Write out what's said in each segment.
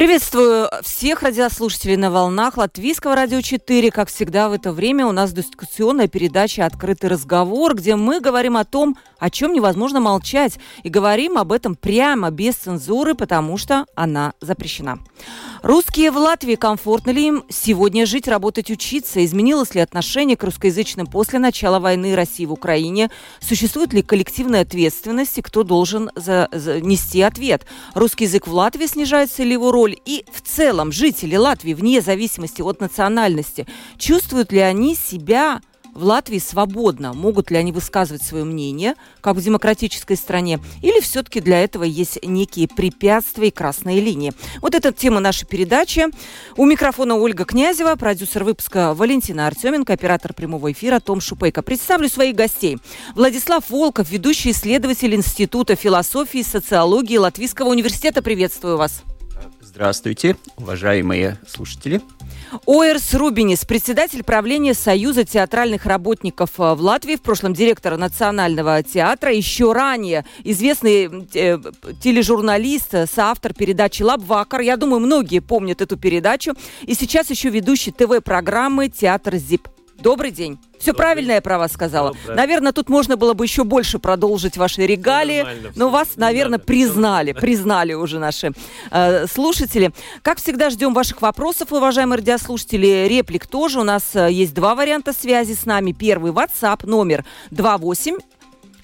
Приветствую всех радиослушателей на волнах Латвийского радио 4. Как всегда в это время у нас дискуссионная передача «Открытый разговор», где мы говорим о том, о чем невозможно молчать. И говорим об этом прямо, без цензуры, потому что она запрещена. Русские в Латвии, комфортно ли им сегодня жить, работать, учиться? Изменилось ли отношение к русскоязычным после начала войны России в Украине? Существует ли коллективная ответственность и кто должен за, за, нести ответ? Русский язык в Латвии, снижается ли его роль? И в целом жители Латвии, вне зависимости от национальности, чувствуют ли они себя в Латвии свободно, могут ли они высказывать свое мнение, как в демократической стране, или все-таки для этого есть некие препятствия и красные линии. Вот эта тема нашей передачи. У микрофона Ольга Князева, продюсер выпуска Валентина Артеменко, оператор прямого эфира Том Шупейко. Представлю своих гостей. Владислав Волков, ведущий исследователь Института философии и социологии Латвийского университета. Приветствую вас. Здравствуйте, уважаемые слушатели. Оэрс Рубинис, председатель правления Союза театральных работников э, в Латвии, в прошлом директор Национального театра, еще ранее известный э, тележурналист, соавтор передачи «Лабвакар». Я думаю, многие помнят эту передачу. И сейчас еще ведущий ТВ-программы «Театр ЗИП». Добрый день. Все Добрый. правильно я про вас сказала. Добрый. Наверное, тут можно было бы еще больше продолжить ваши регалии, но вас, наверное, признали, признали уже наши э, слушатели. Как всегда, ждем ваших вопросов, уважаемые радиослушатели. Реплик тоже. У нас э, есть два варианта связи с нами. Первый WhatsApp номер 28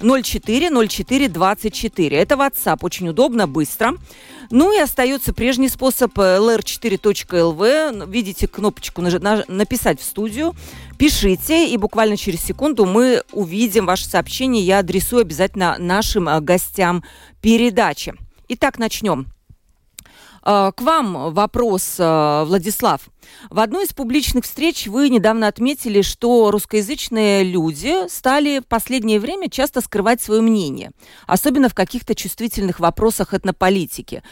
04 04 24. Это WhatsApp. Очень удобно, быстро. Ну и остается прежний способ lr4.lv. Видите кнопочку «Написать в студию». Пишите, и буквально через секунду мы увидим ваше сообщение. Я адресую обязательно нашим э, гостям передачи. Итак, начнем. Э, к вам вопрос, э, Владислав. В одной из публичных встреч вы недавно отметили, что русскоязычные люди стали в последнее время часто скрывать свое мнение, особенно в каких-то чувствительных вопросах этнополитики.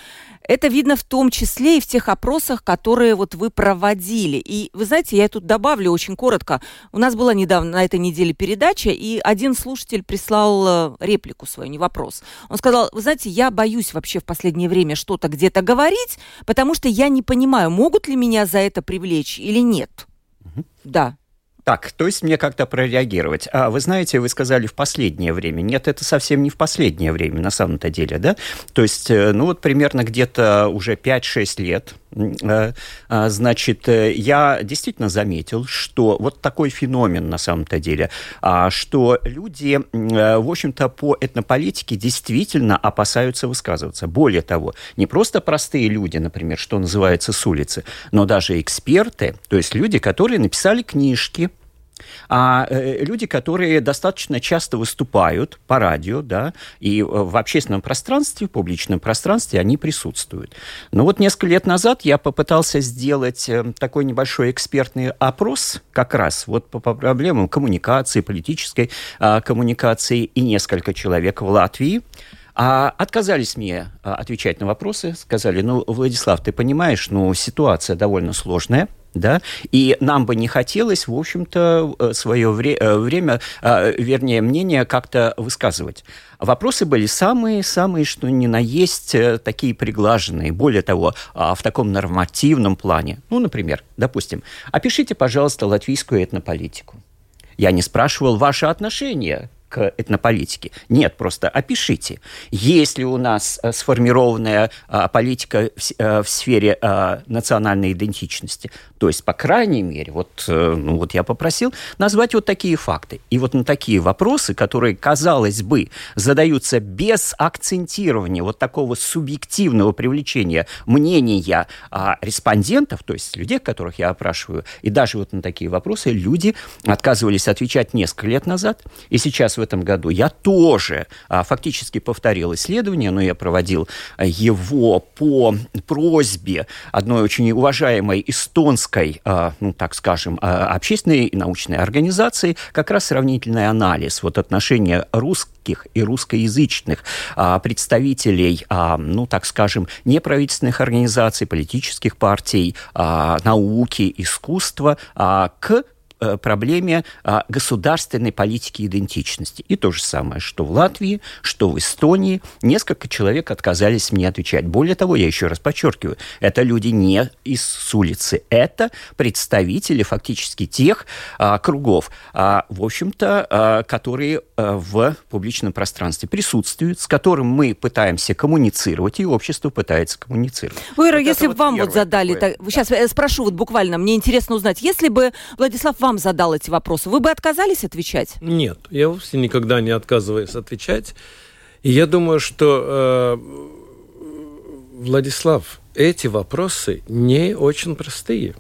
Это видно в том числе и в тех опросах, которые вот вы проводили. И вы знаете, я тут добавлю очень коротко. У нас была недавно на этой неделе передача, и один слушатель прислал э, реплику свою, не вопрос. Он сказал, вы знаете, я боюсь вообще в последнее время что-то где-то говорить, потому что я не понимаю, могут ли меня за это привлечь или нет. Угу. Да, так, то есть мне как-то прореагировать. А вы знаете, вы сказали в последнее время. Нет, это совсем не в последнее время, на самом-то деле, да? То есть, э, ну вот примерно где-то уже 5-6 лет, значит, э, я действительно заметил, что вот такой феномен на самом-то деле, а, что люди, в общем-то, по этнополитике действительно опасаются высказываться. Более того, не просто простые люди, например, что называется с улицы, но даже эксперты, то есть люди, которые написали книжки, а э, люди, которые достаточно часто выступают по радио, да, и э, в общественном пространстве, в публичном пространстве они присутствуют. Но вот несколько лет назад я попытался сделать э, такой небольшой экспертный опрос как раз вот по, проблемам коммуникации, политической а, коммуникации, и несколько человек в Латвии а отказались мне а, отвечать на вопросы, сказали, ну, Владислав, ты понимаешь, ну, ситуация довольно сложная, да, и нам бы не хотелось, в общем-то, э, свое вре- э, время, а, вернее, мнение как-то высказывать. Вопросы были самые-самые, что ни на есть, э, такие приглаженные. Более того, а, в таком нормативном плане. Ну, например, допустим, опишите, пожалуйста, латвийскую этнополитику. Я не спрашивал ваше отношение к этнополитике. Нет, просто опишите. Есть ли у нас э, сформированная а, политика в, в сфере национальной идентичности? То есть, по крайней мере, вот, ну, вот я попросил назвать вот такие факты. И вот на такие вопросы, которые, казалось бы, задаются без акцентирования вот такого субъективного привлечения мнения а, респондентов, то есть людей, которых я опрашиваю, и даже вот на такие вопросы люди отказывались отвечать несколько лет назад, и сейчас в этом году. Я тоже а, фактически повторил исследование, но я проводил его по просьбе одной очень уважаемой эстонской, а, ну так скажем, а, общественной и научной организации, как раз сравнительный анализ вот отношения русских и русскоязычных а, представителей, а, ну так скажем, неправительственных организаций, политических партий, а, науки, искусства а, к проблеме а, государственной политики идентичности. И то же самое, что в Латвии, что в Эстонии. Несколько человек отказались мне отвечать. Более того, я еще раз подчеркиваю, это люди не из с улицы, это представители фактически тех а, кругов, а, в общем-то, а, которые а, в публичном пространстве присутствуют, с которым мы пытаемся коммуницировать, и общество пытается коммуницировать. Вера, вот если бы вот вам вот задали, такое, так, да. сейчас я спрошу вот буквально, мне интересно узнать, если бы Владислав вам задал эти вопросы, вы бы отказались отвечать? Нет, я вовсе никогда не отказываюсь отвечать. И я думаю, что э, Владислав, эти вопросы не очень простые.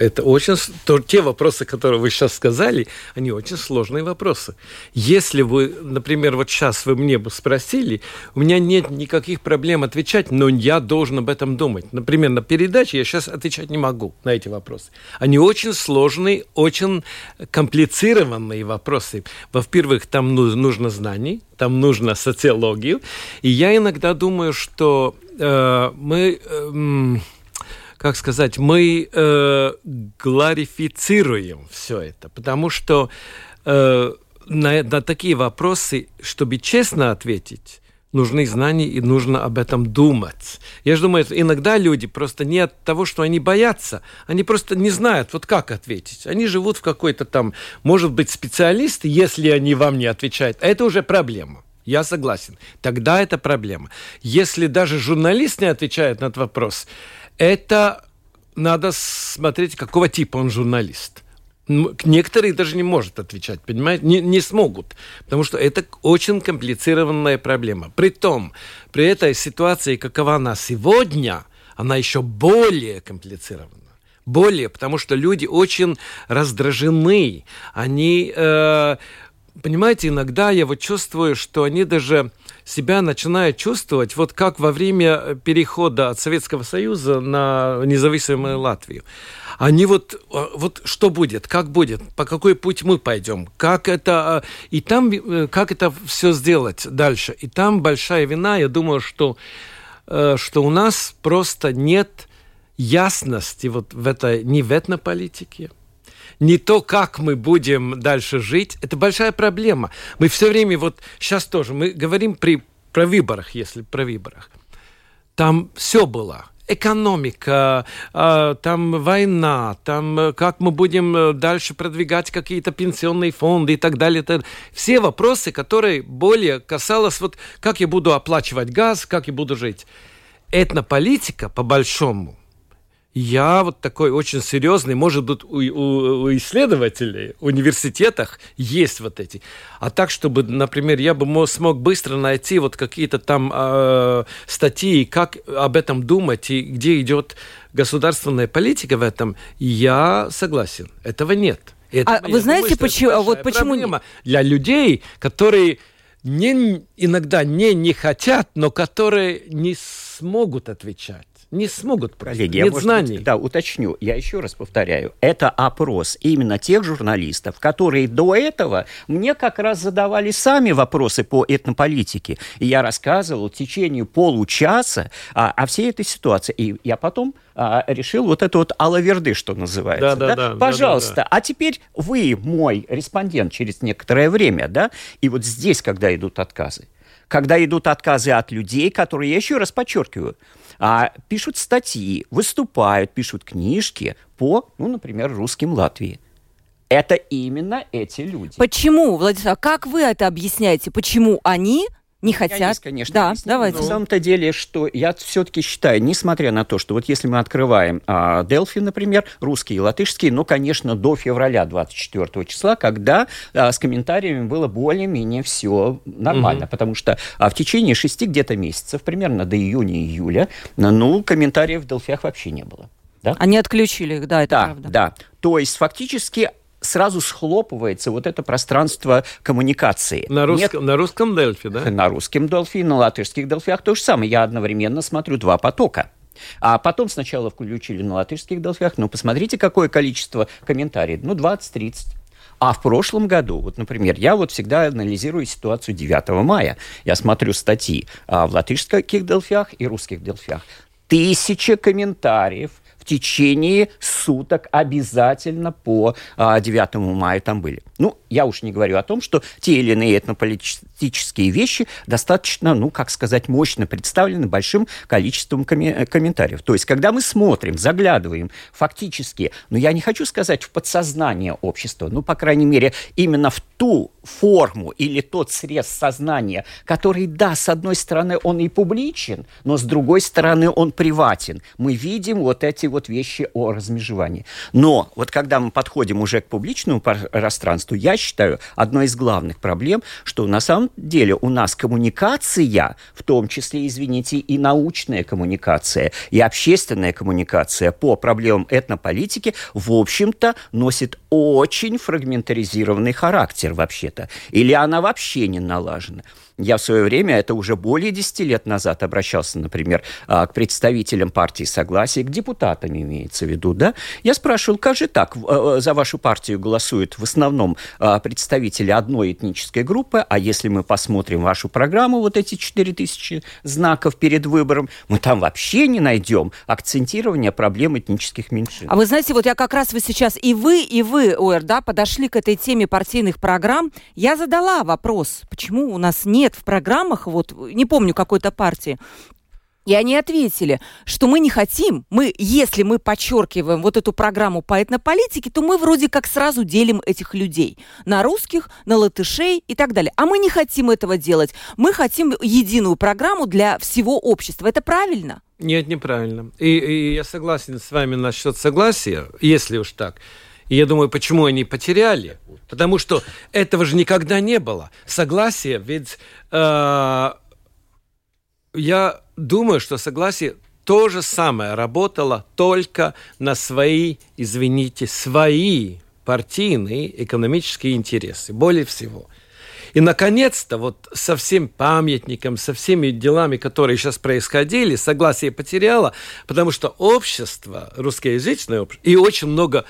Это очень... То, те вопросы, которые вы сейчас сказали, они очень сложные вопросы. Если вы, например, вот сейчас вы мне бы спросили, у меня нет никаких проблем отвечать, но я должен об этом думать. Например, на передаче я сейчас отвечать не могу на эти вопросы. Они очень сложные, очень комплицированные вопросы. Во-первых, там нужно знаний, там нужно социологию. И я иногда думаю, что э, мы... Э, как сказать, мы э, гларифицируем все это, потому что э, на, на такие вопросы, чтобы честно ответить, нужны знания и нужно об этом думать. Я же думаю, иногда люди просто не от того, что они боятся, они просто не знают, вот как ответить. Они живут в какой-то там, может быть, специалисты, если они вам не отвечают, а это уже проблема. Я согласен. Тогда это проблема. Если даже журналист не отвечает на этот вопрос, это надо смотреть, какого типа он журналист. Некоторые даже не может отвечать, понимаете, не, не смогут, потому что это очень комплицированная проблема. Притом, при этой ситуации, какова она сегодня, она еще более комплицирована более, потому что люди очень раздражены, они, э, понимаете, иногда я вот чувствую, что они даже себя начинает чувствовать, вот как во время перехода от Советского Союза на независимую Латвию. Они вот, э, вот что будет, как будет, по какой путь мы пойдем, как это, э, и там, э, как это все сделать дальше. И там большая вина, я думаю, что, что у нас просто нет ясности вот в этой, не в этнополитике, не то, как мы будем дальше жить, это большая проблема. Мы все время, вот сейчас тоже, мы говорим при, про выборах, если про выборах. Там все было экономика, а, там война, там э, как мы будем э, дальше продвигать какие-то пенсионные фонды и так далее. Все вопросы, которые более касались, вот как я буду оплачивать газ, как я буду жить. Этнополитика, по большому, я вот такой очень серьезный, может быть, у, у, у исследователей, в университетах есть вот эти. А так, чтобы, например, я бы мог, смог быстро найти вот какие-то там э, статьи, как об этом думать и где идет государственная политика в этом, я согласен. Этого нет. Это, а вы знаете, думаю, почему? Вот почему для людей, которые не, иногда не не хотят, но которые не смогут отвечать не смогут. Коллеги, Нет я, знаний. Быть, да, уточню. Я еще раз повторяю. Это опрос именно тех журналистов, которые до этого мне как раз задавали сами вопросы по этнополитике. И я рассказывал в течение получаса о, о всей этой ситуации. И я потом а, решил вот это вот алаверды, что называется. Да, да, да, Пожалуйста. Да, да, да. А теперь вы мой респондент через некоторое время, да? И вот здесь, когда идут отказы, когда идут отказы от людей, которые, я еще раз подчеркиваю, а, пишут статьи, выступают, пишут книжки по, ну, например, русским Латвии. Это именно эти люди. Почему, Владислав, как вы это объясняете? Почему они не хотят. Я есть, конечно, да, объясню. давайте. На самом-то деле, что я все-таки считаю, несмотря на то, что вот если мы открываем а, Delphi, например, русский и латышский, ну, конечно, до февраля 24 числа, когда а, с комментариями было более-менее все нормально, угу. потому что а, в течение шести где-то месяцев, примерно до июня-июля, ну, комментариев в Delphi вообще не было. Да? Они отключили их, да, это да, правда. Да, то есть фактически сразу схлопывается вот это пространство коммуникации. На русском, Нет, на русском Дельфи, да? На русском Дельфи, на латышских Дельфиях то же самое. Я одновременно смотрю два потока. А потом сначала включили на латышских Дельфиях. Ну, посмотрите, какое количество комментариев. Ну, 20-30. А в прошлом году, вот, например, я вот всегда анализирую ситуацию 9 мая. Я смотрю статьи а, в латышских Дельфиях и русских Дельфиях. Тысяча комментариев в течение суток обязательно по а, 9 мая там были. Ну, я уж не говорю о том, что те или иные этнополитические вещи достаточно, ну, как сказать, мощно представлены большим количеством коми- комментариев. То есть, когда мы смотрим, заглядываем фактически, ну, я не хочу сказать в подсознание общества, ну, по крайней мере, именно в ту форму или тот срез сознания, который, да, с одной стороны, он и публичен, но с другой стороны, он приватен. Мы видим вот эти вот вещи о размежевании. Но вот когда мы подходим уже к публичному пространству, я считаю, одной из главных проблем, что на самом деле у нас коммуникация, в том числе, извините, и научная коммуникация, и общественная коммуникация по проблемам этнополитики, в общем-то, носит очень фрагментаризированный характер вообще-то. Или она вообще не налажена. Я в свое время, это уже более 10 лет назад, обращался, например, а, к представителям партии Согласия, к депутатам имеется в виду, да? Я спрашивал, как же так, э, за вашу партию голосуют в основном а, представители одной этнической группы, а если мы посмотрим вашу программу, вот эти 4000 знаков перед выбором, мы там вообще не найдем акцентирования проблем этнических меньшин. А вы знаете, вот я как раз вы сейчас, и вы, и вы, ОР, да, подошли к этой теме партийных программ. Я задала вопрос, почему у нас нет лет в программах, вот не помню какой-то партии, и они ответили, что мы не хотим, мы, если мы подчеркиваем вот эту программу по этнополитике, то мы вроде как сразу делим этих людей на русских, на латышей и так далее. А мы не хотим этого делать. Мы хотим единую программу для всего общества. Это правильно? Нет, неправильно. И, и я согласен с вами насчет согласия, если уж так. И я думаю, почему они потеряли? Потому что этого же никогда не было. Согласие, ведь э, я думаю, что согласие то же самое работало только на свои, извините, свои партийные экономические интересы, более всего. И, наконец-то, вот со всем памятником, со всеми делами, которые сейчас происходили, согласие потеряло, потому что общество, русскоязычное общество, и очень много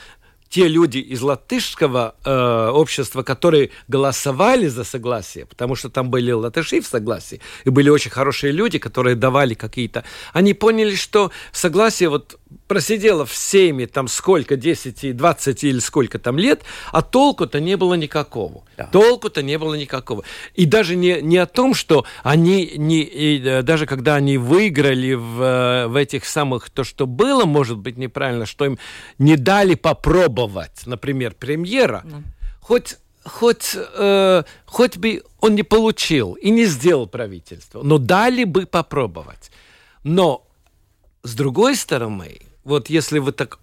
те люди из латышского э, общества, которые голосовали за согласие, потому что там были латыши в согласии, и были очень хорошие люди, которые давали какие-то... Они поняли, что согласие вот просидела в сейме там сколько, 10, 20 или сколько там лет, а толку-то не было никакого. Да. Толку-то не было никакого. И даже не, не о том, что они, не, и, э, даже когда они выиграли в, э, в этих самых, то, что было, может быть, неправильно, что им не дали попробовать, например, премьера, да. хоть хоть, э, хоть бы он не получил и не сделал правительство, но дали бы попробовать. Но с другой стороны, вот если вы так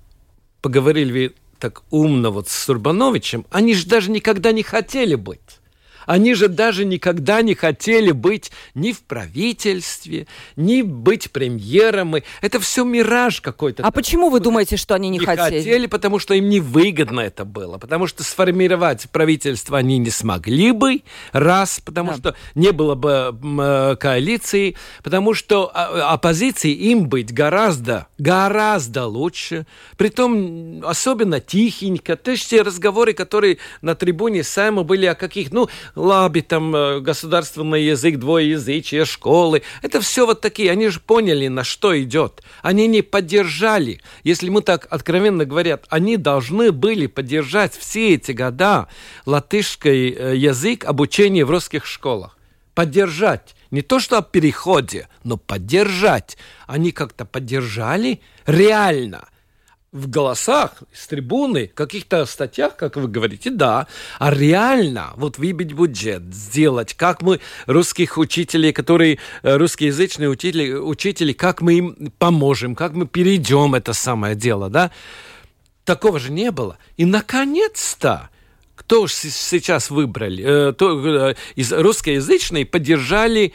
поговорили так умно вот с Сурбановичем, они же даже никогда не хотели быть. Они же даже никогда не хотели быть ни в правительстве, ни быть премьером. Это все мираж какой-то. А почему вы думаете, что они не, не хотели? хотели, потому что им невыгодно это было. Потому что сформировать правительство они не смогли бы, раз, потому да. что не было бы э, коалиции, потому что а, оппозиции им быть гораздо, гораздо лучше. Притом особенно тихенько. То есть те разговоры, которые на трибуне Сайма были о каких, ну, лаби, там, э, государственный язык, двоеязычие, школы. Это все вот такие. Они же поняли, на что идет. Они не поддержали. Если мы так откровенно говорят, они должны были поддержать все эти года латышский э, язык обучения в русских школах. Поддержать. Не то, что о переходе, но поддержать. Они как-то поддержали реально – в голосах, с трибуны, каких-то статьях, как вы говорите, да, а реально вот выбить бюджет, сделать, как мы русских учителей, которые э, русскоязычные учители, учители, как мы им поможем, как мы перейдем это самое дело, да, такого же не было. И, наконец-то, кто сейчас выбрали, э, то, э, из русскоязычной поддержали э,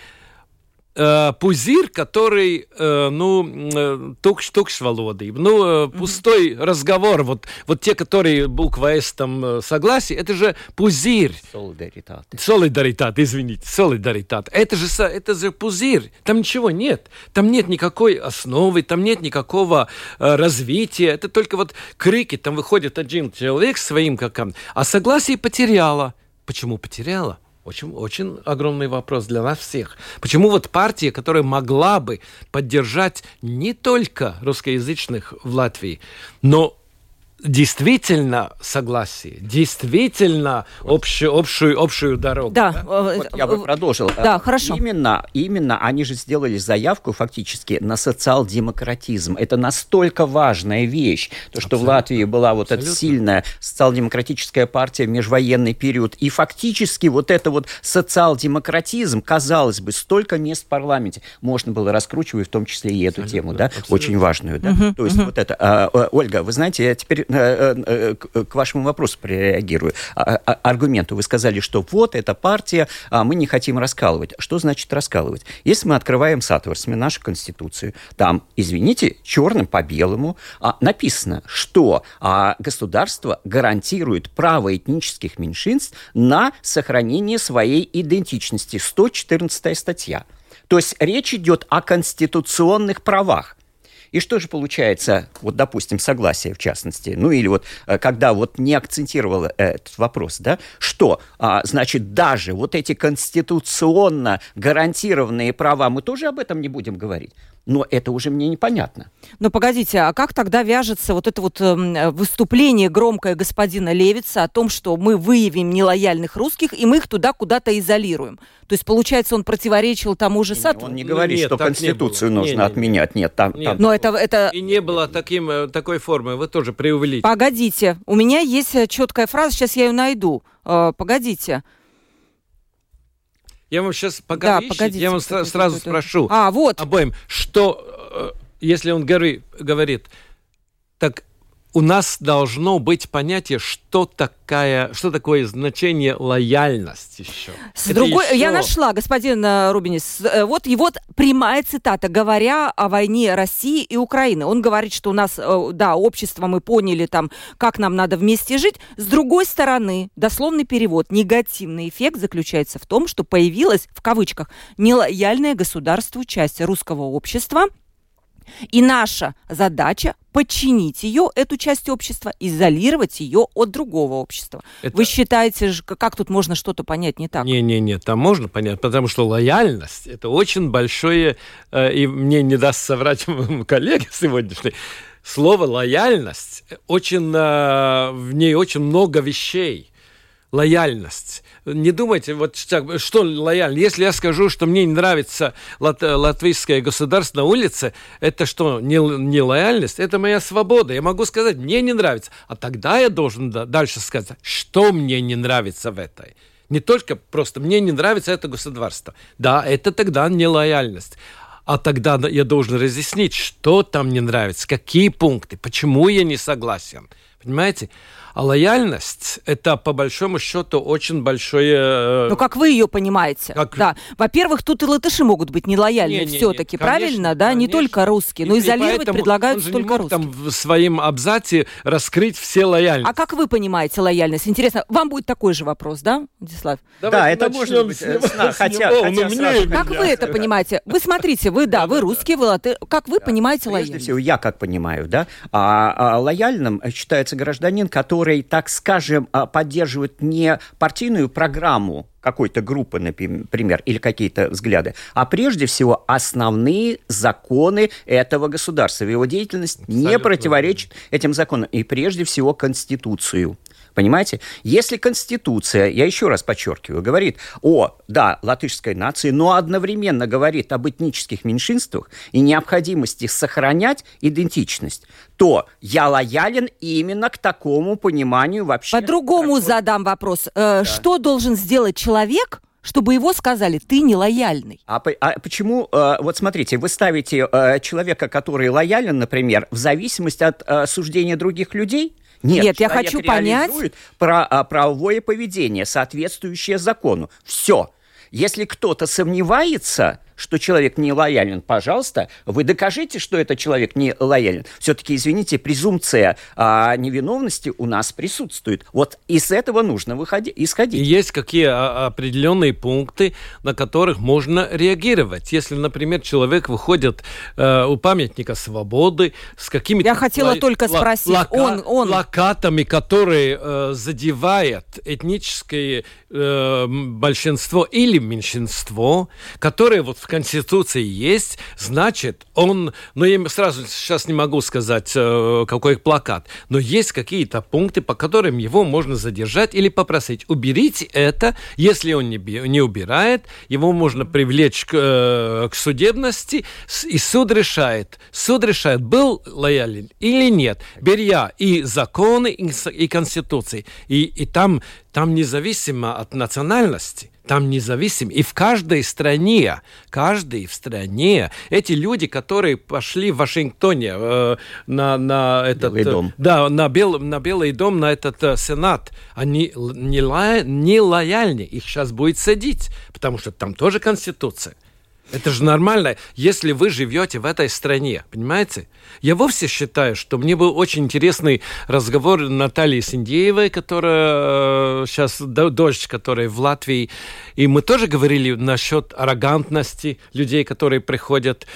пузырь, который, э, ну, э, тук тук володой, ну, э, пустой mm-hmm. разговор, вот, вот те, которые буква С там э, согласие, это же пузырь. Солидаритат. Солидаритат, извините, солидаритат. Это же, это же пузырь, там ничего нет, там нет никакой основы, там нет никакого э, развития, это только вот крики, там выходит один человек своим какам, а согласие потеряла. Почему потеряла? Очень, очень огромный вопрос для нас всех. Почему вот партия, которая могла бы поддержать не только русскоязычных в Латвии, но действительно согласие, действительно общую, общую, общую дорогу. Да, да? Вот я бы продолжил. Да, хорошо. Именно, именно они же сделали заявку фактически на социал-демократизм. Это настолько важная вещь, то, что Абсолютно. в Латвии была вот Абсолютно. эта сильная социал-демократическая партия в межвоенный период, и фактически вот это вот социал-демократизм, казалось бы, столько мест в парламенте можно было раскручивать, в том числе и эту Абсолютно. тему, да, Абсолютно. очень важную, да. Угу, то есть угу. вот это. А, Ольга, вы знаете, я теперь Э, э, э, к вашему вопросу прореагирую. А, а, аргументу вы сказали, что вот эта партия, а мы не хотим раскалывать. Что значит раскалывать? Если мы открываем Сатворсме, нашу Конституцию, там, извините, черным по белому написано, что государство гарантирует право этнических меньшинств на сохранение своей идентичности. 114 статья. То есть речь идет о конституционных правах. И что же получается, вот, допустим, согласие в частности, ну или вот э, когда вот не акцентировал этот вопрос, да, что, а, значит, даже вот эти конституционно гарантированные права, мы тоже об этом не будем говорить но это уже мне непонятно. Но погодите, а как тогда вяжется вот это вот э, выступление громкое господина Левица о том, что мы выявим нелояльных русских и мы их туда куда-то изолируем? То есть, получается, он противоречил тому же Сату? Он не говорит, ну, нет, что Конституцию не нужно не, отменять. Нет, там... Нет. там... Но это, это... И не было таким, э, такой формы, вы тоже преувеличили. Погодите, у меня есть э, четкая фраза, сейчас я ее найду. Э, погодите. Я вам сейчас пока да, погодите, я вам сразу, сразу спрошу. А, вот. Обоим, что, э, если он говорит, говорит так у нас должно быть понятие, что, такая, что такое значение лояльность еще. С Это другой, еще... Я нашла, господин э, Рубинис, э, вот его прямая цитата, говоря о войне России и Украины. Он говорит, что у нас, э, да, общество, мы поняли там, как нам надо вместе жить. С другой стороны, дословный перевод, негативный эффект заключается в том, что появилась, в кавычках, нелояльная государству часть русского общества – и наша задача подчинить ее, эту часть общества, изолировать ее от другого общества. Это... Вы считаете, как тут можно что-то понять не так? Не-не-не, там можно понять, потому что лояльность – это очень большое, э, и мне не даст соврать коллега сегодняшний, слово лояльность, очень, э, в ней очень много вещей лояльность. Не думайте, вот что лояльно. Если я скажу, что мне не нравится лат, латвийское государство на улице, это что, не, не лояльность? Это моя свобода. Я могу сказать, мне не нравится. А тогда я должен дальше сказать, что мне не нравится в этой. Не только просто мне не нравится это государство. Да, это тогда не лояльность. А тогда я должен разъяснить, что там не нравится, какие пункты, почему я не согласен. Понимаете? А лояльность – это, по большому счету, очень большое… Э, ну, как вы ее понимаете? Как... Да. Во-первых, тут и латыши могут быть нелояльны все-таки, правильно? Да, конечно. не только русские. Но изолировать предлагают только русские. там в своем абзаце раскрыть все лояльности. А как вы понимаете лояльность? Интересно, вам будет такой же вопрос, да, Владислав? да, это может быть. Э, хотя, хотя Как вы это понимаете? Вы смотрите, вы, да, вы русские, вы латы... Как вы понимаете лояльность? Прежде всего, я как понимаю, да, а, а лояльным считается гражданин, который который, так скажем, а, поддерживает не партийную программу какой-то группы, например, или какие-то взгляды, а прежде всего основные законы этого государства. Его деятельность Абсолютно. не противоречит этим законам, и прежде всего Конституцию. Понимаете? Если Конституция, я еще раз подчеркиваю, говорит о, да, латышской нации, но одновременно говорит об этнических меньшинствах и необходимости сохранять идентичность, то я лоялен именно к такому пониманию вообще. По-другому какой... задам вопрос. Э, да. Что должен сделать человек, чтобы его сказали, ты не лояльный. А, а почему, э, вот смотрите, вы ставите э, человека, который лоялен, например, в зависимости от э, суждения других людей? Нет, Нет я хочу понять... Про, а, правовое поведение, соответствующее закону. Все. Если кто-то сомневается, что человек не лоялен, пожалуйста, вы докажите, что этот человек не лоялен. Все-таки, извините, презумпция а, невиновности у нас присутствует. Вот из этого нужно выходить, исходить. И есть какие а, определенные пункты, на которых можно реагировать. Если, например, человек выходит э, у памятника свободы с какими-то... Я хотела только спросить, плака, он, он... плакатами, которые э, задевают этническое э, большинство или меньшинство, которое вот в Конституции есть, значит, он, ну я сразу сейчас не могу сказать, э, какой плакат, но есть какие-то пункты, по которым его можно задержать или попросить, уберите это, если он не, не убирает, его можно привлечь к, э, к судебности, и суд решает, суд решает, был лоялен или нет, беря и законы, и, конституции, и, и там там независимо от национальности, там независимо. И в каждой стране, каждой в стране, эти люди, которые пошли в Вашингтоне э, на, на этот... Белый дом. Да, на, Бел, на Белый дом, на этот э, Сенат, они не, лоя, не лояльны. Их сейчас будет садить, потому что там тоже Конституция. Это же нормально, если вы живете в этой стране, понимаете? Я вовсе считаю, что мне был очень интересный разговор Натальи Синдеевой, которая сейчас э, дождь, которая в Латвии, и мы тоже говорили насчет аррогантности людей, которые приходят.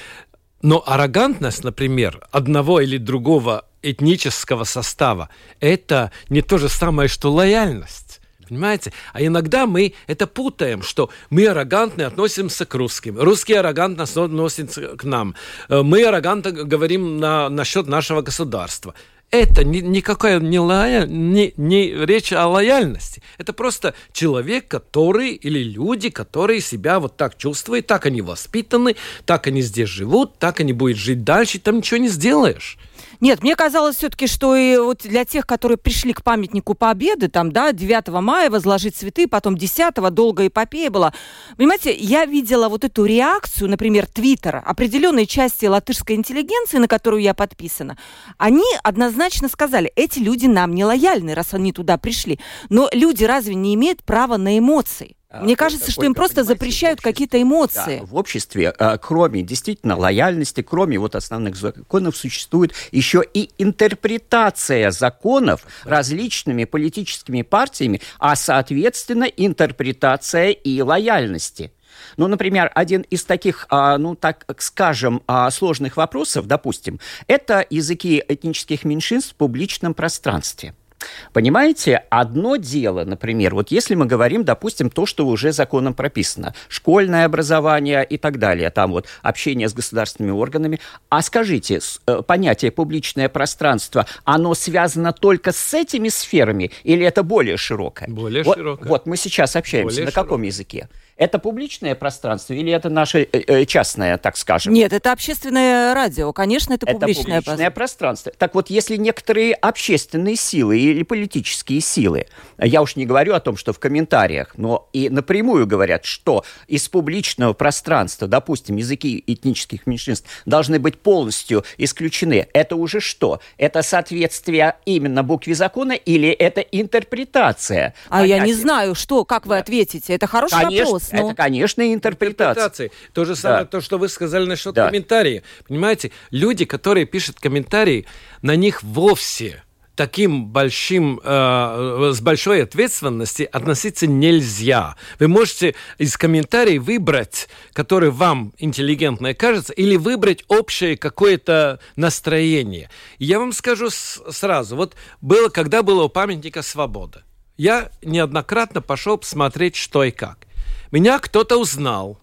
Но аррогантность, например, одного или другого этнического состава, это не то же самое, что лояльность. Понимаете? А иногда мы это путаем, что мы аррогантны относимся к русским, русские аррогантно относятся к нам, э, мы аррогантно говорим на, насчет нашего государства. Это ни, никакая не, лояль, не, не речь о лояльности. Это просто человек, который, или люди, которые себя вот так чувствуют, так они воспитаны, так они здесь живут, так они будут жить дальше, там ничего не сделаешь. Нет, мне казалось все-таки, что и вот для тех, которые пришли к памятнику Победы, там, да, 9 мая возложить цветы, потом 10 долгая эпопея была. Понимаете, я видела вот эту реакцию, например, Твиттера, определенной части латышской интеллигенции, на которую я подписана. Они однозначно сказали, эти люди нам не лояльны, раз они туда пришли. Но люди разве не имеют права на эмоции? А, Мне кажется, что им просто запрещают какие-то эмоции. Да, в обществе, а, кроме действительно лояльности, кроме вот основных законов, существует еще и интерпретация законов различными политическими партиями, а соответственно интерпретация и лояльности. Ну, например, один из таких, а, ну, так скажем, сложных вопросов, допустим, это языки этнических меньшинств в публичном пространстве – Понимаете, одно дело, например, вот если мы говорим, допустим, то, что уже законом прописано, школьное образование и так далее, там вот общение с государственными органами, а скажите, э, понятие публичное пространство, оно связано только с этими сферами или это более широкое? Более вот, широкое. Вот мы сейчас общаемся, более на каком широкое. языке? Это публичное пространство или это наше э, э, частное, так скажем? Нет, это общественное радио. Конечно, это, это публичное, публичное пространство. Так вот, если некоторые общественные силы или политические силы, я уж не говорю о том, что в комментариях, но и напрямую говорят, что из публичного пространства, допустим, языки этнических меньшинств должны быть полностью исключены, это уже что? Это соответствие именно букве закона или это интерпретация? А понятия? я не знаю, что, как вы ответите. Это хороший Конечно, вопрос. Но... Это, конечно, интерпретация. интерпретации. То же самое, да. то, что вы сказали насчет да. комментариев. Понимаете, люди, которые пишут комментарии, на них вовсе таким большим, э, с большой ответственностью относиться нельзя. Вы можете из комментариев выбрать, который вам интеллигентное кажется, или выбрать общее какое-то настроение. я вам скажу сразу, вот было, когда было у памятника свобода, я неоднократно пошел посмотреть, что и как. Меня кто-то узнал,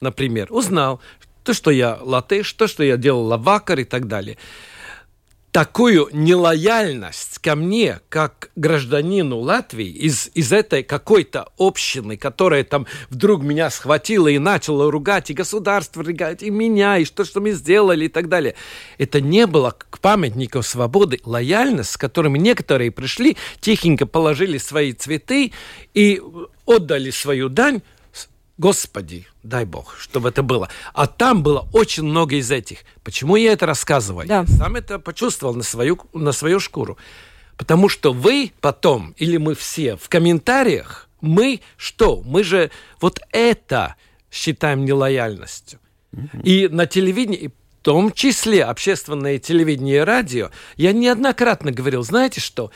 например, узнал, то, что я латыш, то, что я делал лавакар и так далее. Такую нелояльность ко мне, как гражданину Латвии, из, из этой какой-то общины, которая там вдруг меня схватила и начала ругать, и государство ругать, и меня, и что, что мы сделали, и так далее. Это не было к памятнику свободы лояльность, с которыми некоторые пришли, тихенько положили свои цветы и отдали свою дань, Господи, дай Бог, чтобы это было. А там было очень много из этих. Почему я это рассказываю? Да. Я сам это почувствовал на свою, на свою шкуру. Потому что вы потом, или мы все в комментариях, мы что? Мы же вот это считаем нелояльностью. И на телевидении, в том числе общественное телевидение и радио, я неоднократно говорил, знаете что,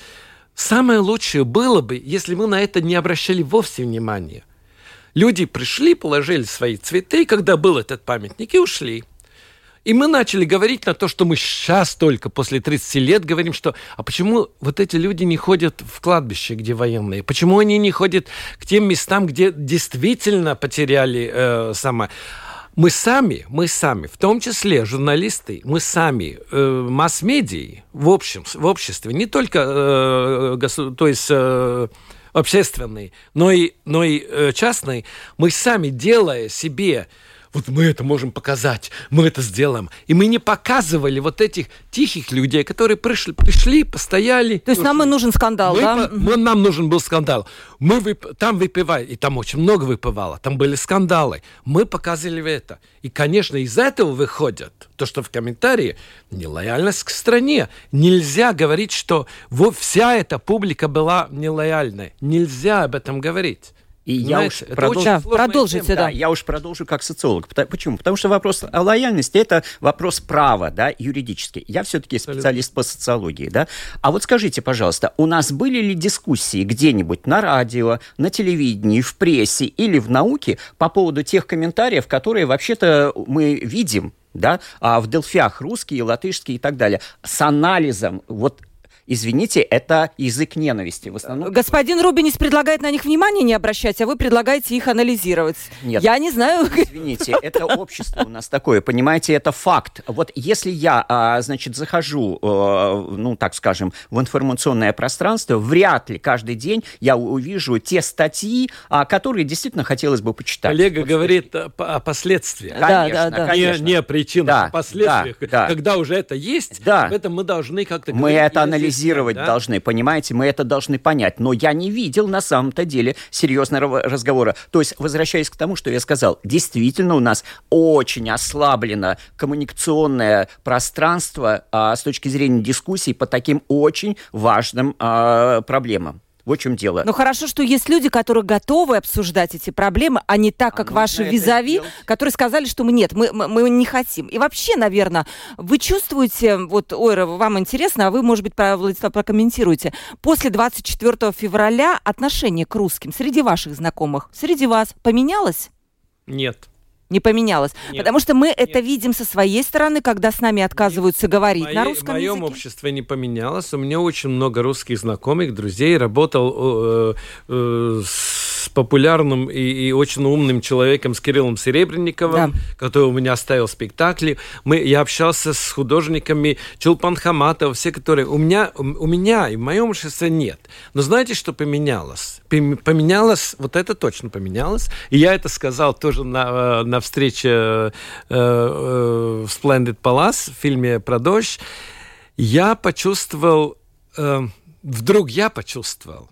самое лучшее было бы, если мы на это не обращали вовсе внимания. Люди пришли, положили свои цветы, когда был этот памятник, и ушли. И мы начали говорить на то, что мы сейчас только после 30 лет говорим, что а почему вот эти люди не ходят в кладбище, где военные? Почему они не ходят к тем местам, где действительно потеряли э, самое? Мы сами, мы сами, в том числе журналисты, мы сами, э, масс-медии в, общем, в обществе, не только э, госу, то есть, э, общественные, но и, но и э, частные, мы сами, делая себе вот мы это можем показать, мы это сделаем. И мы не показывали вот этих тихих людей, которые пришли, пришли постояли. То есть нам и нужен скандал, мы, да? Мы, нам нужен был скандал. Мы вып, там выпивали, и там очень много выпивало, там были скандалы. Мы показывали это. И, конечно, из этого выходят то, что в комментарии нелояльность к стране. Нельзя говорить, что вот вся эта публика была нелояльной. Нельзя об этом говорить. И я уж продолжу, да, продолжите, да. да. Я уж продолжу как социолог. Почему? Потому что вопрос о лояльности это вопрос права, да, юридический. Я все-таки специалист по социологии, да. А вот скажите, пожалуйста, у нас были ли дискуссии где-нибудь на радио, на телевидении, в прессе или в науке по поводу тех комментариев, которые вообще-то мы видим, да, а в Делфиах русские, латышские и так далее, с анализом вот извините, это язык ненависти. В основном... Господин Рубинис предлагает на них внимание не обращать, а вы предлагаете их анализировать. Нет. Я не знаю. Извините, это общество у нас такое, понимаете, это факт. Вот если я, а, значит, захожу, э, ну, так скажем, в информационное пространство, вряд ли каждый день я увижу те статьи, а, которые действительно хотелось бы почитать. Коллега вот, говорит о, о последствиях. Конечно, да, да, да. конечно. Не, не о причинах, да, а последствиях. Да, да. Когда уже это есть, да. об этом мы должны как-то Мы это анализировать анализировать да? должны, понимаете, мы это должны понять. Но я не видел на самом-то деле серьезного разговора. То есть, возвращаясь к тому, что я сказал, действительно у нас очень ослаблено коммуникационное пространство а, с точки зрения дискуссий по таким очень важным а, проблемам. Вот в чем дело. Ну хорошо, что есть люди, которые готовы обсуждать эти проблемы, а не так, как а ваши визави, которые сказали, что мы нет, мы, мы, мы не хотим. И вообще, наверное, вы чувствуете, вот, Ойра, вам интересно, а вы, может быть, про, Владислав, прокомментируете, после 24 февраля отношение к русским среди ваших знакомых, среди вас поменялось? Нет не поменялось. Нет. Потому что мы Нет. это видим со своей стороны, когда с нами отказываются Нет. говорить Моей, на русском языке. В моем обществе не поменялось. У меня очень много русских знакомых, друзей. Работал э, э, с с популярным и, и очень умным человеком, с Кириллом Серебренниковым, да. который у меня ставил спектакли. Мы, я общался с художниками Чулпан Хаматов, все, которые... У меня, у меня и в моем обществе нет. Но знаете, что поменялось? Поменялось, вот это точно поменялось. И я это сказал тоже на, э, на встрече э, э, в Splendid Palace, в фильме про дождь. Я почувствовал... Э, вдруг я почувствовал,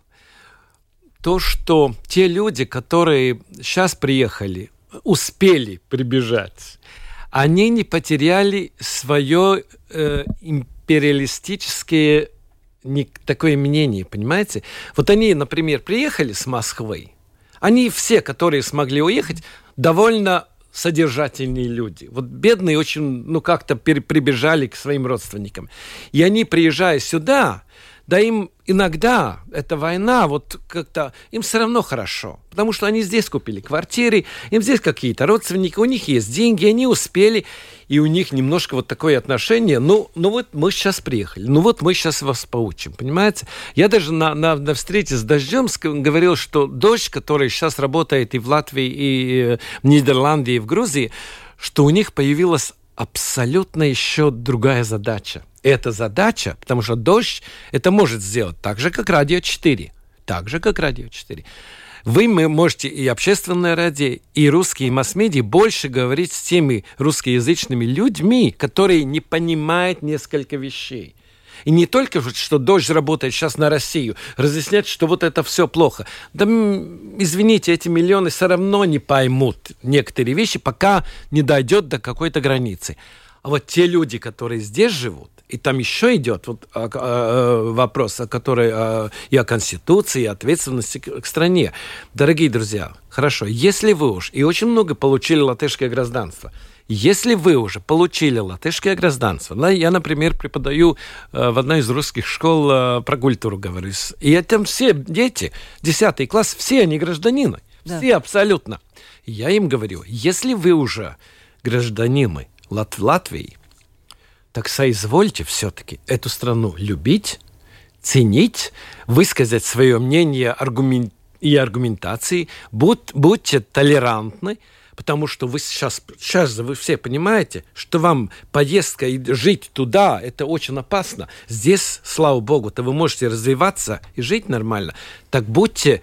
то, что те люди, которые сейчас приехали, успели прибежать, они не потеряли свое э, империалистическое не, такое мнение, понимаете? Вот они, например, приехали с Москвы, они все, которые смогли уехать, довольно содержательные люди. Вот бедные очень, ну, как-то прибежали к своим родственникам. И они, приезжая сюда, да им иногда эта война, вот как-то, им все равно хорошо, потому что они здесь купили квартиры, им здесь какие-то родственники, у них есть деньги, они успели, и у них немножко вот такое отношение, ну, ну вот мы сейчас приехали, ну вот мы сейчас вас поучим, понимаете? Я даже на, на, на встрече с Дождем говорил, что дождь, который сейчас работает и в Латвии, и э, в Нидерланде, и в Грузии, что у них появилась абсолютно еще другая задача эта задача, потому что дождь это может сделать так же, как радио 4. Так же, как радио 4. Вы можете и общественное радио, и русские масс-медиа больше говорить с теми русскоязычными людьми, которые не понимают несколько вещей. И не только, что дождь работает сейчас на Россию, разъяснять, что вот это все плохо. Да, извините, эти миллионы все равно не поймут некоторые вещи, пока не дойдет до какой-то границы. А вот те люди, которые здесь живут, И там еще идет вот, а, а, вопрос, о которой а, и о Конституции, и ответственности к, к стране. Дорогие друзья, хорошо, если вы уж, и очень много получили латышское гражданство, если вы уже получили латышское гражданство, я, например, преподаю в одной из русских школ про культуру, говорю, и там все дети, 10 класс, все они гражданины, да. все абсолютно. Я им говорю, если вы уже гражданины Лат Латвии, так соизвольте все-таки эту страну любить, ценить, высказать свое мнение аргумент, и аргументации, будь, будьте толерантны, потому что вы сейчас, сейчас вы все понимаете, что вам поездка и жить туда, это очень опасно. Здесь, слава богу-то, вы можете развиваться и жить нормально. Так будьте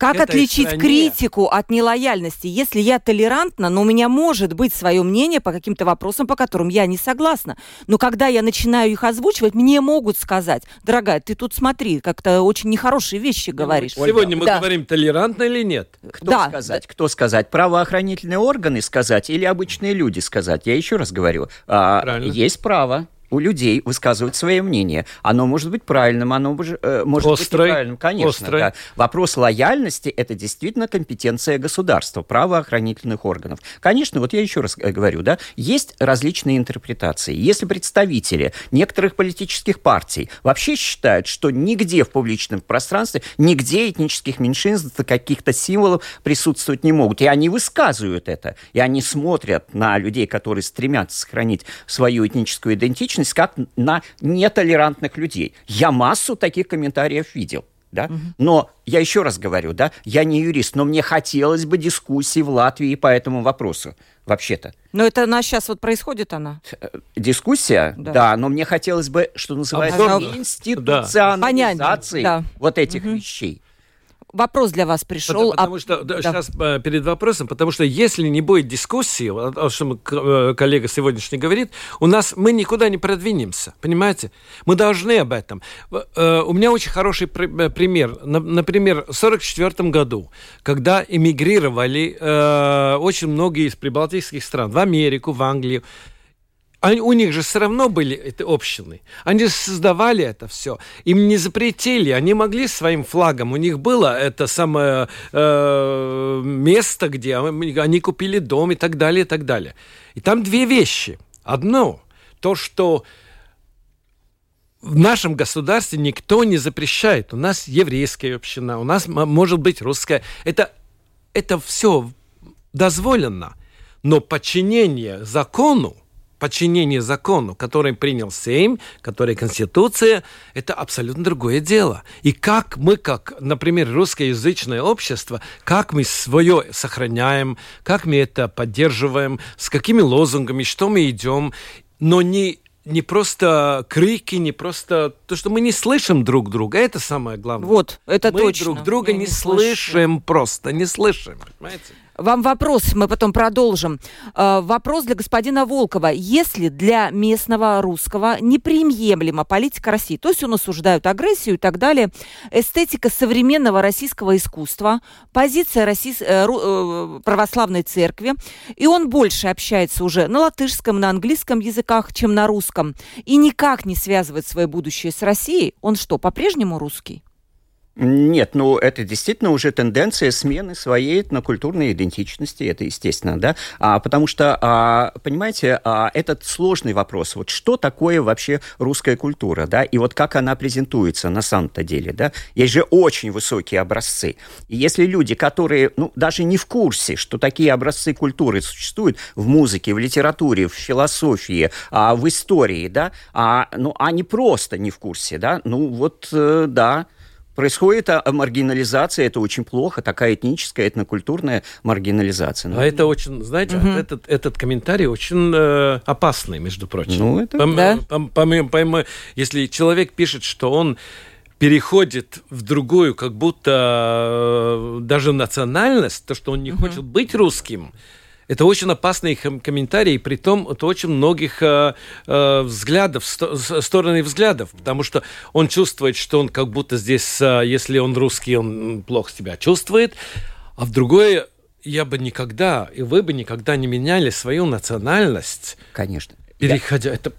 как отличить стране... критику от нелояльности? Если я толерантна, но у меня может быть свое мнение по каким-то вопросам, по которым я не согласна. Но когда я начинаю их озвучивать, мне могут сказать, дорогая, ты тут смотри, как-то очень нехорошие вещи говоришь. Сегодня мы да. говорим, толерантно или нет? Кто да. сказать? Кто сказать? Правоохранительные органы сказать или обычные люди сказать? Я еще раз говорю, а, есть право у людей высказывать свое мнение. Оно может быть правильным, оно может, э, может быть неправильным. Конечно, да. Вопрос лояльности – это действительно компетенция государства, правоохранительных органов. Конечно, вот я еще раз э, говорю, да, есть различные интерпретации. Если представители некоторых политических партий вообще считают, что нигде в публичном пространстве, нигде этнических меньшинств, каких-то символов присутствовать не могут, и они высказывают это, и они смотрят на людей, которые стремятся сохранить свою этническую идентичность, личность как на нетолерантных людей. Я массу таких комментариев видел. Да? Угу. Но я еще раз говорю, да, я не юрист, но мне хотелось бы дискуссии в Латвии по этому вопросу, вообще-то. Но это она сейчас вот происходит, она? Э, дискуссия, да, да но мне хотелось бы, что называется, Обзор. институционализации да. вот этих угу. вещей вопрос для вас пришел. Потому, потому а... что да. сейчас э, перед вопросом, потому что если не будет дискуссии, о чем э, коллега сегодняшний говорит, у нас мы никуда не продвинемся, понимаете? Мы должны об этом. Э, у меня очень хороший пример. Например, в 1944 году, когда эмигрировали очень многие из прибалтийских стран в Америку, в Англию, они, у них же все равно были это общины. Они создавали это все. Им не запретили. Они могли своим флагом. У них было это самое э, место, где они купили дом и так далее, и так далее. И там две вещи. Одно, то, что в нашем государстве никто не запрещает. У нас еврейская община, у нас может быть русская. Это, это все дозволено. Но подчинение закону подчинение закону, который принял Сейм, который Конституция, это абсолютно другое дело. И как мы, как, например, русскоязычное общество, как мы свое сохраняем, как мы это поддерживаем, с какими лозунгами, что мы идем, но не не просто крики, не просто то, что мы не слышим друг друга, это самое главное. Вот, это мы точно. друг друга не, не слышим просто, не слышим, понимаете? Вам вопрос, мы потом продолжим. Э, вопрос для господина Волкова. Если для местного русского неприемлема политика России, то есть он осуждают агрессию и так далее, эстетика современного российского искусства, позиция России, э, э, православной церкви, и он больше общается уже на латышском, на английском языках, чем на русском, и никак не связывает свое будущее с Россией, он что, по-прежнему русский? Нет, ну это действительно уже тенденция смены своей этнокультурной идентичности, это естественно, да, а, потому что, а, понимаете, а, этот сложный вопрос, вот что такое вообще русская культура, да, и вот как она презентуется на самом-то деле, да, есть же очень высокие образцы, и если люди, которые, ну, даже не в курсе, что такие образцы культуры существуют в музыке, в литературе, в философии, а, в истории, да, а, ну, они просто не в курсе, да, ну, вот, э, да, Происходит а, маргинализация, это очень плохо, такая этническая, этнокультурная маргинализация. Ну, а это очень, знаете, угу. этот, этот комментарий очень э, опасный, между прочим. Ну, это... Пом, да. пом, пом, пом, если человек пишет, что он переходит в другую, как будто э, даже национальность, то, что он не угу. хочет быть русским, это очень опасные комментарии, при том это очень многих э, э, взглядов, сто, стороны взглядов, потому что он чувствует, что он как будто здесь, э, если он русский, он плохо себя чувствует, а в другое я бы никогда, и вы бы никогда не меняли свою национальность. Конечно. Переходя, я... это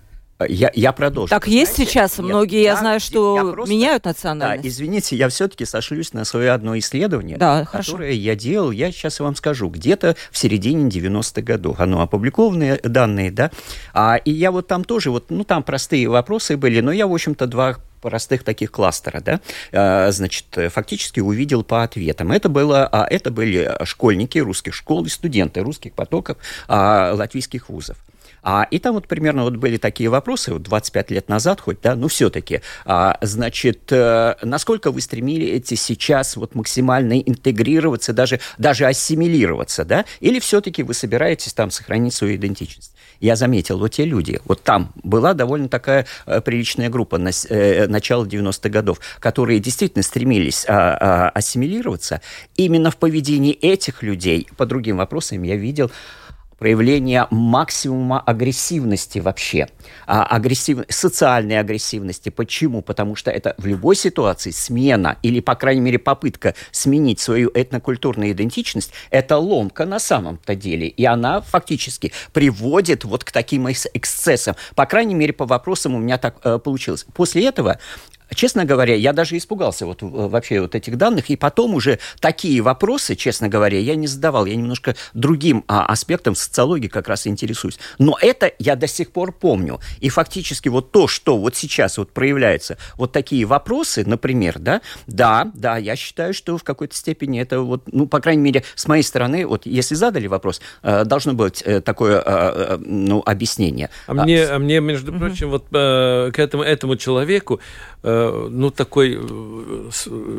Я, я продолжу. Так есть сейчас? Нет, Многие, я, я знаю, что я просто, меняют национальность. Да, извините, я все-таки сошлюсь на свое одно исследование, да, которое хорошо. я делал, я сейчас вам скажу, где-то в середине 90-х годов. Оно опубликованные данные, да. А, и я вот там тоже, вот, ну, там простые вопросы были, но я, в общем-то, два простых таких кластера, да, а, значит, фактически увидел по ответам. Это, было, а, это были школьники русских школ и студенты русских потоков а, латвийских вузов. А, и там вот примерно вот были такие вопросы, вот 25 лет назад хоть, да, ну все-таки, а, значит, а, насколько вы стремились сейчас вот максимально интегрироваться, даже, даже ассимилироваться, да, или все-таки вы собираетесь там сохранить свою идентичность? Я заметил, вот те люди, вот там была довольно такая э, приличная группа на, э, начала 90-х годов, которые действительно стремились а, а, ассимилироваться. Именно в поведении этих людей, по другим вопросам я видел проявление максимума агрессивности вообще, а, агрессив... социальной агрессивности. Почему? Потому что это в любой ситуации смена или, по крайней мере, попытка сменить свою этнокультурную идентичность, это ломка на самом-то деле. И она фактически приводит вот к таким эксцессам. По крайней мере, по вопросам у меня так э, получилось. После этого Честно говоря, я даже испугался вот вообще вот этих данных, и потом уже такие вопросы, честно говоря, я не задавал, я немножко другим а, аспектом социологии как раз интересуюсь. Но это я до сих пор помню. И фактически вот то, что вот сейчас вот проявляется, вот такие вопросы, например, да, да, да, я считаю, что в какой-то степени это вот, ну, по крайней мере, с моей стороны, вот если задали вопрос, э, должно быть э, такое, э, ну, объяснение. А мне, а мне между прочим, угу. вот к этому, этому человеку ну, такой э,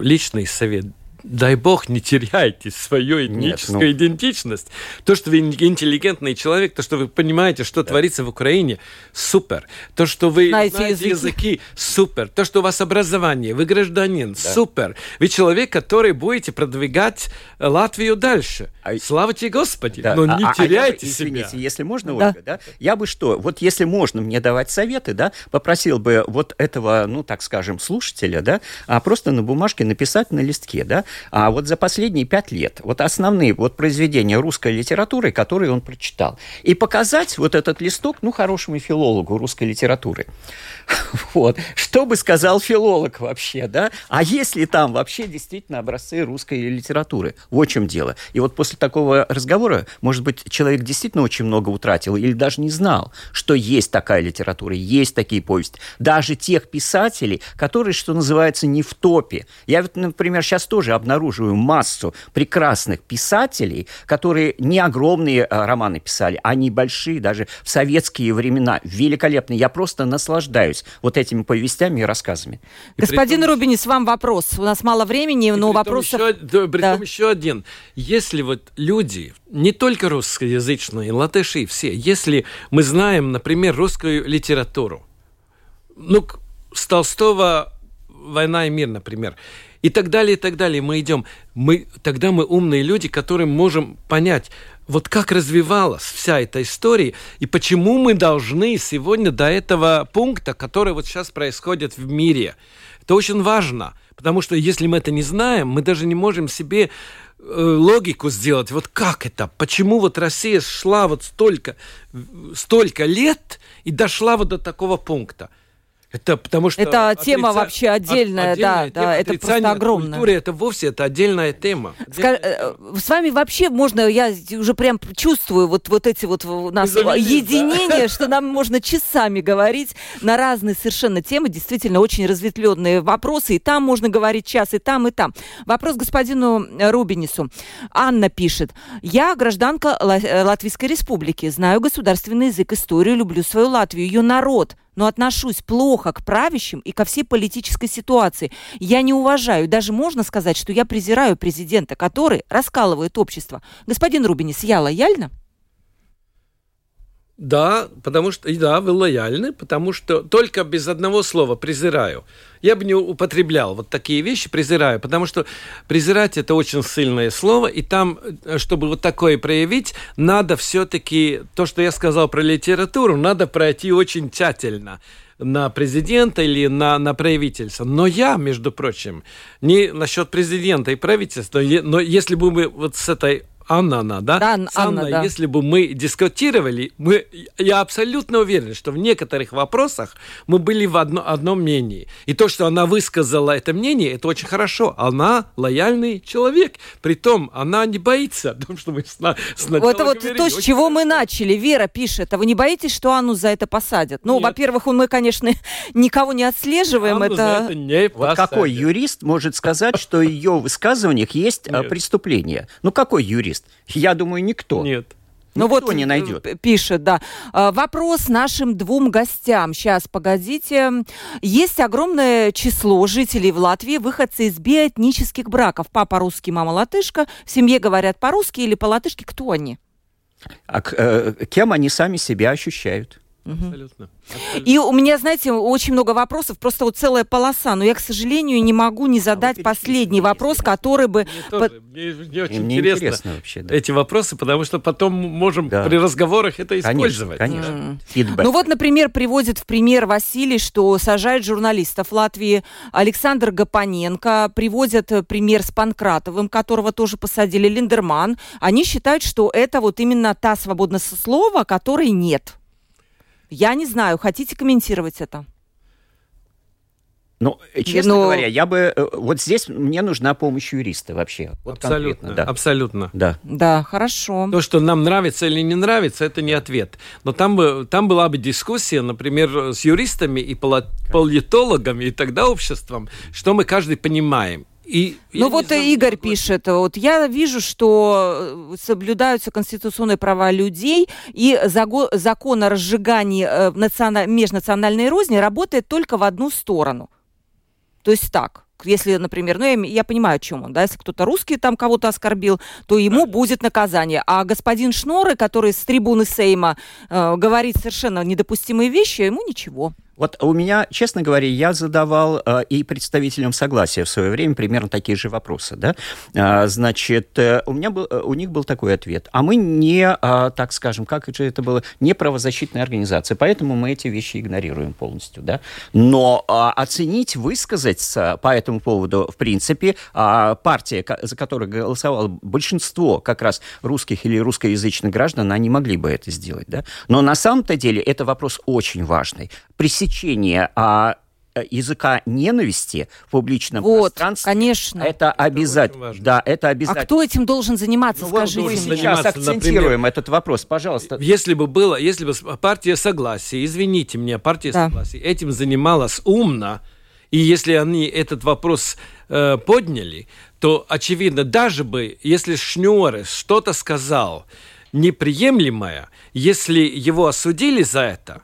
личный совет дай бог, не теряйте свою этническую Нет, ну... идентичность. То, что вы интеллигентный человек, то, что вы понимаете, что да. творится в Украине, супер. То, что вы знаете, знаете языки. языки, супер. То, что у вас образование, вы гражданин, да. супер. Вы человек, который будете продвигать Латвию дальше. А... Слава тебе, Господи. Да. Но а, не а, теряйте а я, себя. Извините, если можно, да. Ольга, да, я бы что, вот если можно мне давать советы, да, попросил бы вот этого, ну, так скажем, слушателя, да, а просто на бумажке написать на листке, да, а вот за последние пять лет вот основные вот произведения русской литературы, которые он прочитал, и показать вот этот листок, ну, хорошему филологу русской литературы. Вот. Что бы сказал филолог вообще, да? А если там вообще действительно образцы русской литературы? Вот в чем дело. И вот после такого разговора, может быть, человек действительно очень много утратил или даже не знал, что есть такая литература, есть такие повести. Даже тех писателей, которые, что называется, не в топе. Я вот, например, сейчас тоже обнаруживаю массу прекрасных писателей, которые не огромные а, романы писали, а небольшие, даже в советские времена, великолепные. Я просто наслаждаюсь вот этими повестями и рассказами. Господин том, Рубинис, вам вопрос. У нас мало времени, но вопросов... Еще, да, да. еще один. Если вот люди, не только русскоязычные, латыши все, если мы знаем, например, русскую литературу, ну, с Толстого «Война и мир», например, и так далее, и так далее. Мы идем. Мы, тогда мы умные люди, которые можем понять, вот как развивалась вся эта история, и почему мы должны сегодня до этого пункта, который вот сейчас происходит в мире. Это очень важно, потому что если мы это не знаем, мы даже не можем себе э, логику сделать. Вот как это? Почему вот Россия шла вот столько, столько лет и дошла вот до такого пункта? Это потому что... Это тема отрица... вообще отдельная, отдельная да, тема, да, это просто огромная. Культура, это вовсе это отдельная тема. Скаж... Э, с вами вообще можно, я уже прям чувствую вот, вот эти вот у нас Завелись, единения, да? что нам можно часами говорить на разные совершенно темы, действительно очень разветвленные вопросы, и там можно говорить час, и там, и там. Вопрос господину Рубинису. Анна пишет. Я гражданка Латвийской Республики, знаю государственный язык, историю, люблю свою Латвию, ее народ но отношусь плохо к правящим и ко всей политической ситуации. Я не уважаю, даже можно сказать, что я презираю президента, который раскалывает общество. Господин Рубинис, я лояльна? Да, потому что, да, вы лояльны, потому что только без одного слова презираю. Я бы не употреблял вот такие вещи, презираю, потому что презирать это очень сильное слово, и там, э, чтобы вот такое проявить, надо все-таки то, что я сказал про литературу, надо пройти очень тщательно на президента или на, на правительство. Но я, между прочим, не насчет президента и правительства, но если бы мы вот с этой Анна, она, да? Да, С Анна, Анной, да. если бы мы дискутировали, мы, я абсолютно уверен, что в некоторых вопросах мы были в одно, одном мнении. И то, что она высказала это мнение, это очень хорошо. Она лояльный человек. Притом, она не боится о том, что мы сна- сначала Вот это вот говорили. то, с Очень чего мы хорошо. начали. Вера пишет, а вы не боитесь, что Анну за это посадят? Ну, Нет. во-первых, мы, конечно, никого не отслеживаем. Анну за это... это не Вот какой юрист может сказать, что в ее высказываниях есть а, Нет. преступление? Ну, какой юрист? Я думаю, никто. Нет. Ну Никто вот не найдет. Пишет, да. А, Вопрос нашим двум гостям. Сейчас, погодите. Есть огромное число жителей в Латвии, выходцы из биэтнических браков. Папа русский, мама латышка. В семье говорят по-русски или по-латышски. Кто они? А э, кем они сами себя ощущают? Абсолютно. Абсолютно. И у меня, знаете, очень много вопросов, просто вот целая полоса. Но я, к сожалению, не могу не задать перечислите, последний вопрос, который бы... Мне, под- тоже, мне, мне очень мне интересно, интересно вообще, да. эти вопросы, потому что потом можем Да. при разговорах это Конечно, использовать. конечно. М. Фидбэк. Ну вот, например, приводит в пример Василий, что сажает журналистов Латвии. Александр Гапоненко приводят пример с Панкратовым, которого тоже посадили, Линдерман. Они считают, что это вот именно та свободность слова, которой нет. Я не знаю, хотите комментировать это? Ну, э, честно Но- говоря, я бы... э, Вот здесь мне нужна помощь юриста вообще. Вот абсолютно, да. абсолютно. Да. Да, хорошо. То, что нам нравится или не нравится, это не ответ. Но там, бы, там была бы дискуссия, например, с юристами и пола- политологами, и тогда обществом, что мы каждый понимаем. И Ну вот знаю, Игорь какой- пишет, вот я вижу, что э, соблюдаются конституционные права людей, и закон о разжигании э, национа- межнациональной розни работает только в одну сторону. То есть так, если, например, ну я, я понимаю, о чем он, да, если кто-то русский там кого-то оскорбил, то ему будет наказание. А господин Шноры, который с трибуны Сейма э, говорит совершенно недопустимые вещи, ему ничего. Вот у меня, честно говоря, я задавал э, и представителям согласия в свое время примерно такие же вопросы, да. А, значит, э, у меня был, э, у них был такой ответ: а мы не, а, так скажем, как же это было, не правозащитная организация, поэтому мы эти вещи игнорируем полностью, да. Но а, оценить, высказаться по этому поводу, в принципе, а, партия, за которую голосовало большинство как раз русских или русскоязычных граждан, они могли бы это сделать, да. Но на самом-то деле это вопрос очень важный. Пресечение а, э, языка ненависти в публичном Вот, пространстве. конечно. Это обязательно. Да, это А обязательно. кто этим должен заниматься, Ну, скажите мы мне? сейчас акцентируем этот вопрос, пожалуйста. Если бы было, если бы партия согласия, извините меня, партия Да. согласия этим занималась умно, и если они этот вопрос э, подняли, то очевидно, даже бы, если Шнюрес что-то сказал неприемлемое, если его осудили за это,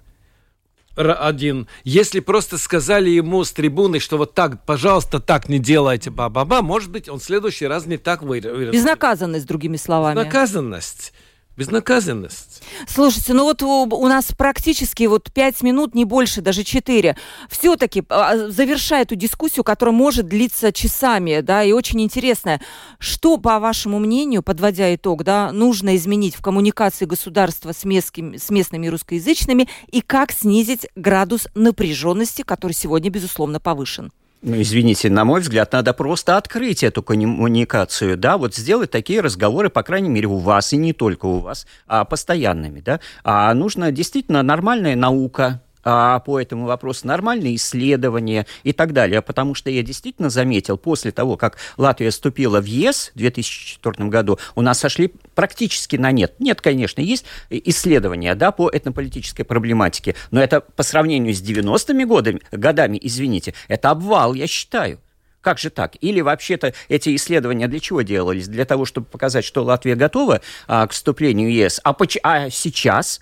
один, если просто сказали ему с трибуны, что вот так, пожалуйста, так не делайте, ба-ба-ба, может быть, он в следующий раз не так выразит. Безнаказанность, другими словами. Безнаказанность. Безнаказанность. Слушайте, ну вот у, нас практически вот пять минут, не больше, даже четыре. Все-таки, завершая эту дискуссию, которая может длиться часами, да, и очень интересная, что, по вашему мнению, подводя итог, да, нужно изменить в коммуникации государства с, местским, с местными русскоязычными и как снизить градус напряженности, который сегодня, безусловно, повышен? Ну, извините, на мой взгляд, надо просто открыть эту коммуникацию, да, вот сделать такие разговоры, по крайней мере, у вас, и не только у вас, а постоянными, да. А нужно действительно нормальная наука, а, по этому вопросу, нормальные исследования и так далее. Потому что я действительно заметил, после того, как Латвия вступила в ЕС в 2004 году, у нас сошли практически на нет. Нет, конечно, есть исследования да, по этнополитической проблематике, но это по сравнению с 90-ми годами, годами, извините, это обвал, я считаю. Как же так? Или вообще-то эти исследования для чего делались? Для того, чтобы показать, что Латвия готова а, к вступлению в ЕС. А, поч- а сейчас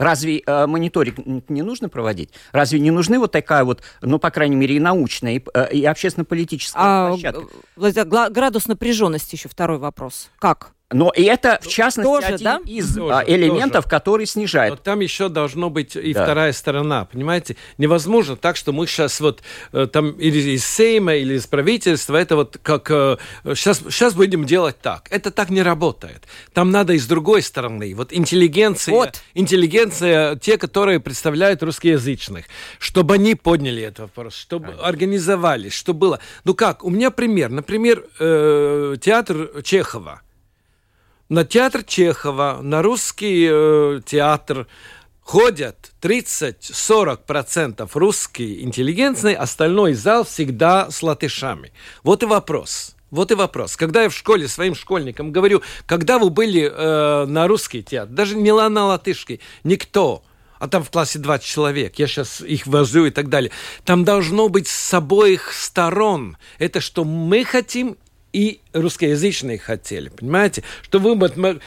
Разве э, мониторинг не нужно проводить? Разве не нужны вот такая вот, ну, по крайней мере, и научная, и, э, и общественно-политическая А, площадка? Градус напряженности еще второй вопрос. Как? Но и это, в частности, тоже, один да? из Тоже, а, элементов, тоже. который снижает. Но там еще должно быть и Да. вторая сторона, понимаете? Невозможно так, что мы сейчас вот э, там или из Сейма, или из правительства, это вот как э, сейчас, сейчас будем делать так. Это так не работает. Там надо и с другой стороны. Вот интеллигенция, Вот. интеллигенция, те, которые представляют русскоязычных, чтобы они подняли этот вопрос, чтобы организовались, что было. Ну как, у меня пример. Например, э, театр Чехова. На театр Чехова, на русский э, театр ходят 30-40% русские интеллигентные, остальной зал всегда с латышами. Вот и вопрос. Вот и вопрос. Когда я в школе своим школьникам говорю, когда вы были э, на русский театр, даже не на латышский, никто, а там в классе 20 человек, я сейчас их вожу и так далее. Там должно быть с обоих сторон. Это что мы хотим и русскоязычные хотели, понимаете? Что вы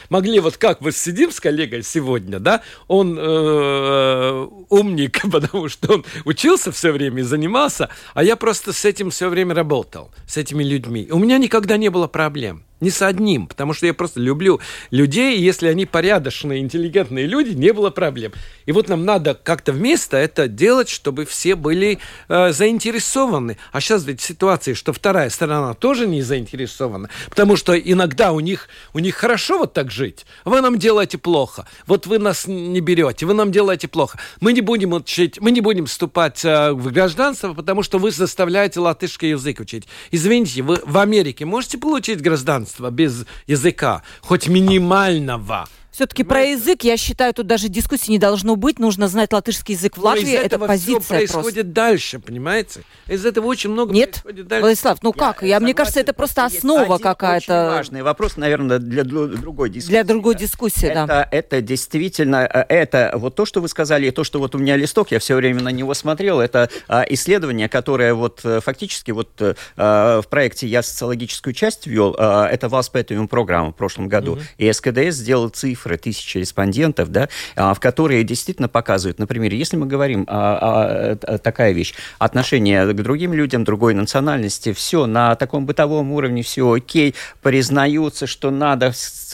могли, вот как мы сидим с коллегой сегодня, да, он э, умник, потому что он учился все время и занимался, а я просто с этим все время работал, с этими людьми. У меня никогда не было проблем. Ни с одним, потому что я просто люблю людей, и если они порядочные, интеллигентные люди, не было проблем. И вот нам надо как-то вместо это делать, чтобы все были э, заинтересованы. А сейчас ведь ситуация, что вторая сторона тоже не заинтересована, потому что иногда у них, у них хорошо вот так жить. Вы нам делаете плохо. Вот вы нас не берете, вы нам делаете плохо. Мы не будем учить, мы не будем вступать э, в гражданство, потому что вы заставляете латышский язык учить. Извините, вы в Америке можете получить гражданство? Гражданства без языка, хоть минимального. Все-таки про язык, я считаю, тут даже дискуссии не должно быть. Нужно знать латышский язык в Латвии. Это позиция все происходит просто. дальше, понимаете? Из этого очень много Нет? происходит дальше. Владислав, ну как? Я, я мне кажется, это просто основа какая-то. важный вопрос, наверное, для другой дискуссии. Для другой дискуссии, это, да. Это действительно, э, это вот то, что вы сказали, и то, что вот у меня листок, я все время на него смотрел, это а, исследование, которое вот э, фактически вот а, в проекте я социологическую часть вел, а, это Валспетиум программа в прошлом году, угу. и СКДС сделал цифры, тысячи респондентов да, а, в которые действительно показывают, например, если мы говорим о, о такая вещь, отношение к другим людям, другой национальности, все на таком бытовом уровне, все окей, признаются, что надо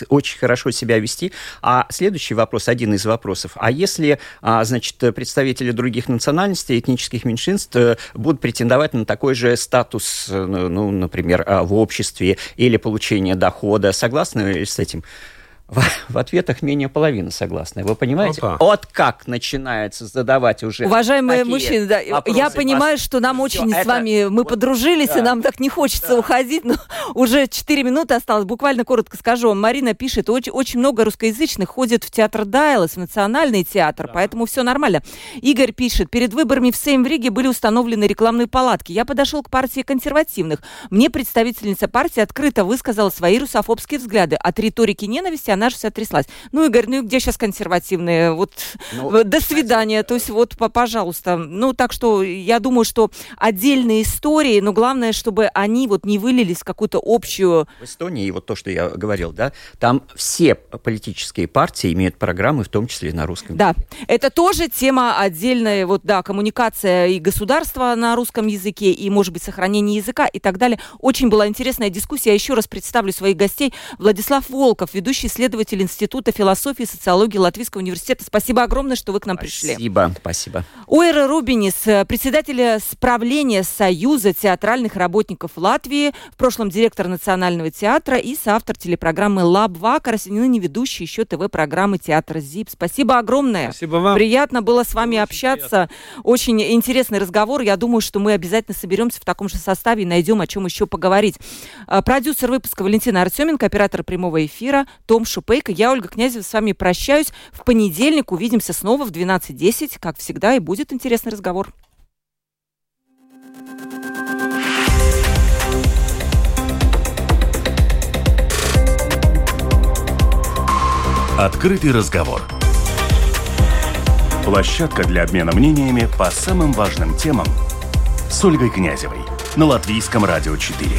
очень хорошо себя вести. А следующий вопрос, один из вопросов, а если, а, значит, представители других национальностей, этнических меньшинств э, будут претендовать на такой же статус, э, ну, например, а, в обществе или получение дохода, согласны с этим? В, в ответах менее половины согласны. Вы понимаете? Опа. Вот как начинается задавать уже Уважаемые мужчины, да, я понимаю, что нам очень Все, с вами, мы вот, подружились, да. и нам так не хочется да. уходить, но уже 4 минуты осталось. Буквально коротко скажу. Марина пишет, очень, очень много русскоязычных ходит в театр Дайлас, в Национальный театр, да. поэтому все нормально. Игорь пишет, перед выборами в Сейм в Риге были установлены рекламные палатки. Я подошел к партии консервативных. Мне представительница партии открыто высказала свои русофобские взгляды. От риторики ненависти она же вся тряслась. Ну, Игорь, ну и где сейчас консервативные? Вот ну, до свидания. То есть вот, пожалуйста. Ну, так что я думаю, что отдельные истории, но главное, чтобы они вот не вылились в какую-то общую... В Эстонии, вот то, что я говорил, да, там все политические партии имеют программы, в том числе и на русском Да, это тоже тема отдельная, вот, да, коммуникация и государства на русском языке, и, может быть, сохранение языка и так далее. Очень была интересная дискуссия. Я еще раз представлю своих гостей. Владислав Волков, ведущий исследователь исследователь Института философии и социологии Латвийского университета. Спасибо огромное, что вы к нам пришли. Спасибо, спасибо. Уэра Рубинис, председатель справления Союза театральных работников Латвии, в прошлом директор Национального театра и соавтор телепрограммы «Лаб Вакарс», и ныне ведущий еще ТВ-программы «Театр ЗИП». Спасибо огромное. Спасибо вам. Приятно было с вами Очень общаться. Приятно. Очень интересный разговор. Я думаю, что мы обязательно соберемся в таком же составе и найдем, о чем еще поговорить. А, продюсер выпуска Валентина Артеменко, оператор прямого эфира Том Шу Шупейко. Я, Ольга Князева, с вами прощаюсь. В понедельник увидимся снова в 12.10, как всегда, и будет интересный разговор. Открытый разговор. Площадка для обмена мнениями по самым важным темам с Ольгой Князевой на Латвийском радио 4.